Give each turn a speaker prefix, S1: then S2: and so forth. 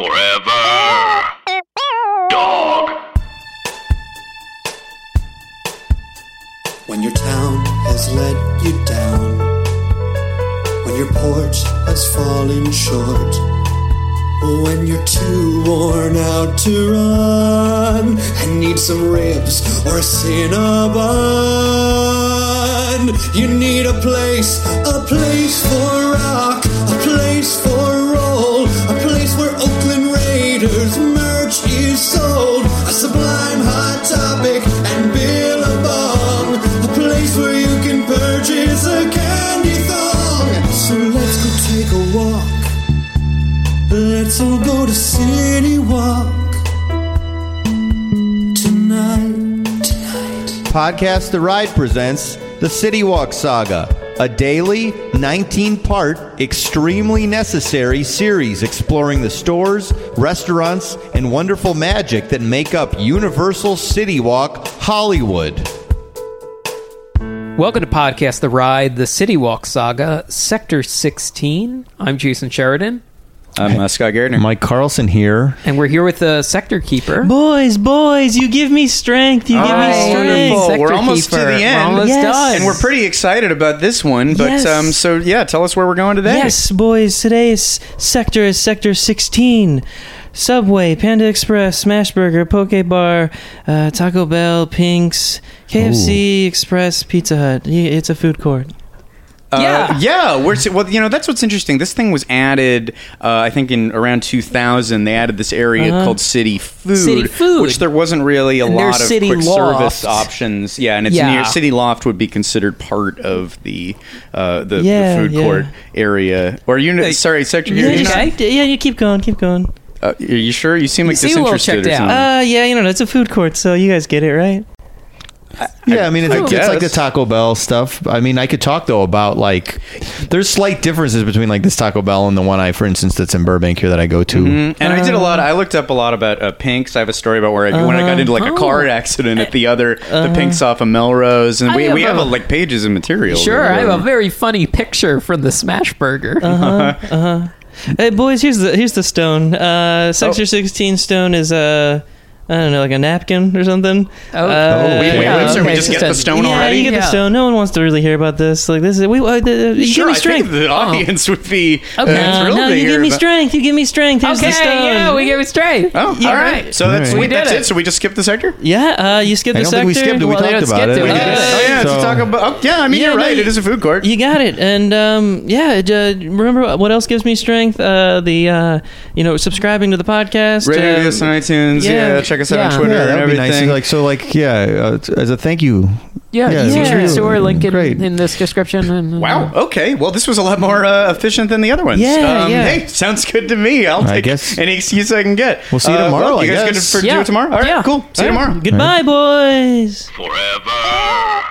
S1: Forever. Dog.
S2: When your town has let you down, when your porch has fallen short, when you're too worn out to run and need some ribs or a Cinnabon, you need a place, a place for Let's go to City Walk tonight. Tonight.
S3: Podcast The Ride presents the City Walk Saga, a daily, 19 part, extremely necessary series exploring the stores, restaurants, and wonderful magic that make up Universal City Walk Hollywood.
S4: Welcome to Podcast The Ride, the City Walk Saga, Sector 16. I'm Jason Sheridan,
S5: I'm uh, Scott Gairdner.
S3: Mike Carlson here.
S4: and we're here with the Sector Keeper.
S6: Boys, boys, you give me strength. You give me strength.
S5: Wonderful.
S4: Sector
S5: We're almost to
S4: Keeper.
S5: the
S4: We're
S5: end.
S4: almost
S6: Yes.
S4: done.
S5: and we're pretty excited about this one. But
S6: Yes.
S5: um, so yeah, tell us where we're going today.
S6: Yes, boys, today's sector is Sector 16. Subway, Panda Express, Smashburger, Poke Bar, uh, Taco Bell, Pink's, KFC, Express, Pizza Hut. It's a food court.
S5: Uh,
S4: Yeah.
S5: yeah. We're well. You know, that's what's interesting. This thing was added. Uh, I think in around 2000, they added this area
S6: Uh-huh.
S5: called City Food,
S4: City Food.
S5: which there wasn't really a
S4: And
S5: lot of
S4: City
S5: quick service options. Yeah, and it's
S4: Yeah.
S5: near City Loft would be considered part of the uh, the,
S6: Yeah,
S5: the food
S6: yeah.
S5: court area. Or you? sorry, sector.
S6: Yeah,
S5: you're
S6: just
S5: not-
S6: keep- yeah, you keep going, keep going.
S5: uh, are you sure? You seem like
S4: seem a little
S5: disinterested.
S4: checked
S5: or
S4: out.
S6: Uh, yeah, you know, it's a food court, so you guys get it, right?
S3: Yeah, I mean, it's,
S5: I
S3: it's like the. Taco Bell stuff. I mean, I could talk though about like there's slight differences between like this Taco Bell and the one I, for instance, that's in Burbank here that I go to.
S5: Mm, And I did a
S6: Uh.
S5: lot. I looked up a lot about uh, Pinks. I have a story about where I, when I got into like a car accident at the other the Pinks off of Melrose, and
S4: I
S5: we,
S4: have
S5: we have
S4: a-
S5: a, like pages of material.
S4: Sure, I have a
S5: Uh,
S4: very funny picture from the Smash Burger.
S6: Hey, boys, here's the here's the stone. Uh, Sector 16 stone is a, I don't know, like a napkin or something.
S4: Oh,
S6: Uh,
S5: Wait, wait,
S4: yeah,
S5: wait, so we just get the stone
S6: yeah,
S5: already?
S6: you get
S4: Yeah.
S6: the stone. No one wants to really hear about this. Like this is we. Uh, uh, you give
S5: Sure,
S6: me
S5: I
S6: strength.
S5: think the audience would be uh,
S4: Okay.
S6: no,
S5: thrilled
S6: no, you give me
S5: about-
S6: strength. You give me strength. Here's the
S4: Okay,
S6: stone.
S4: yeah, we give it straight.
S5: Oh,
S6: Yeah.
S5: all right. So that's
S3: All right.
S5: we
S4: We did
S5: that's
S4: it.
S5: it. So we just skip the sector.
S6: Yeah, uh, you skip
S3: I
S6: the
S3: don't
S6: sector.
S3: think we skipped it. We
S4: Well,
S3: talked about
S4: skip
S3: it.
S4: it. We
S5: Oh
S4: did it.
S5: yeah,
S3: So-
S5: to talk about. Oh, yeah, I mean
S6: Yeah,
S5: you're
S6: no,
S5: right.
S6: you-
S5: It is a food court.
S6: You got it. And um, yeah, uh, remember what else gives me strength? Uh, the uh, you know subscribing to the podcast.
S5: Radio
S6: um,
S5: us on iTunes. Yeah,
S6: yeah.
S5: check us out
S4: Yeah.
S5: on Twitter
S3: Yeah,
S5: and
S3: that would be nice.
S5: everything.
S3: Like so, like yeah, uh, as a thank you.
S4: Yeah,
S3: Yeah,
S4: easy
S6: yeah.
S4: to store. Link in,
S3: Great.
S4: in this description. And,
S5: Wow. Okay. Well, this was a lot more uh, efficient than the other ones.
S6: Yeah,
S5: um,
S6: yeah.
S5: Hey, sounds good to me. I'll
S3: I
S5: take
S3: guess-
S5: any excuse I can get.
S3: We'll see you
S5: Uh,
S3: tomorrow,
S5: well, you
S3: I
S5: guys
S3: guess.
S5: going to
S4: Yeah.
S5: do it tomorrow? All right.
S4: Yeah.
S5: Cool. See you tomorrow.
S6: Goodbye, boys.
S1: Forever.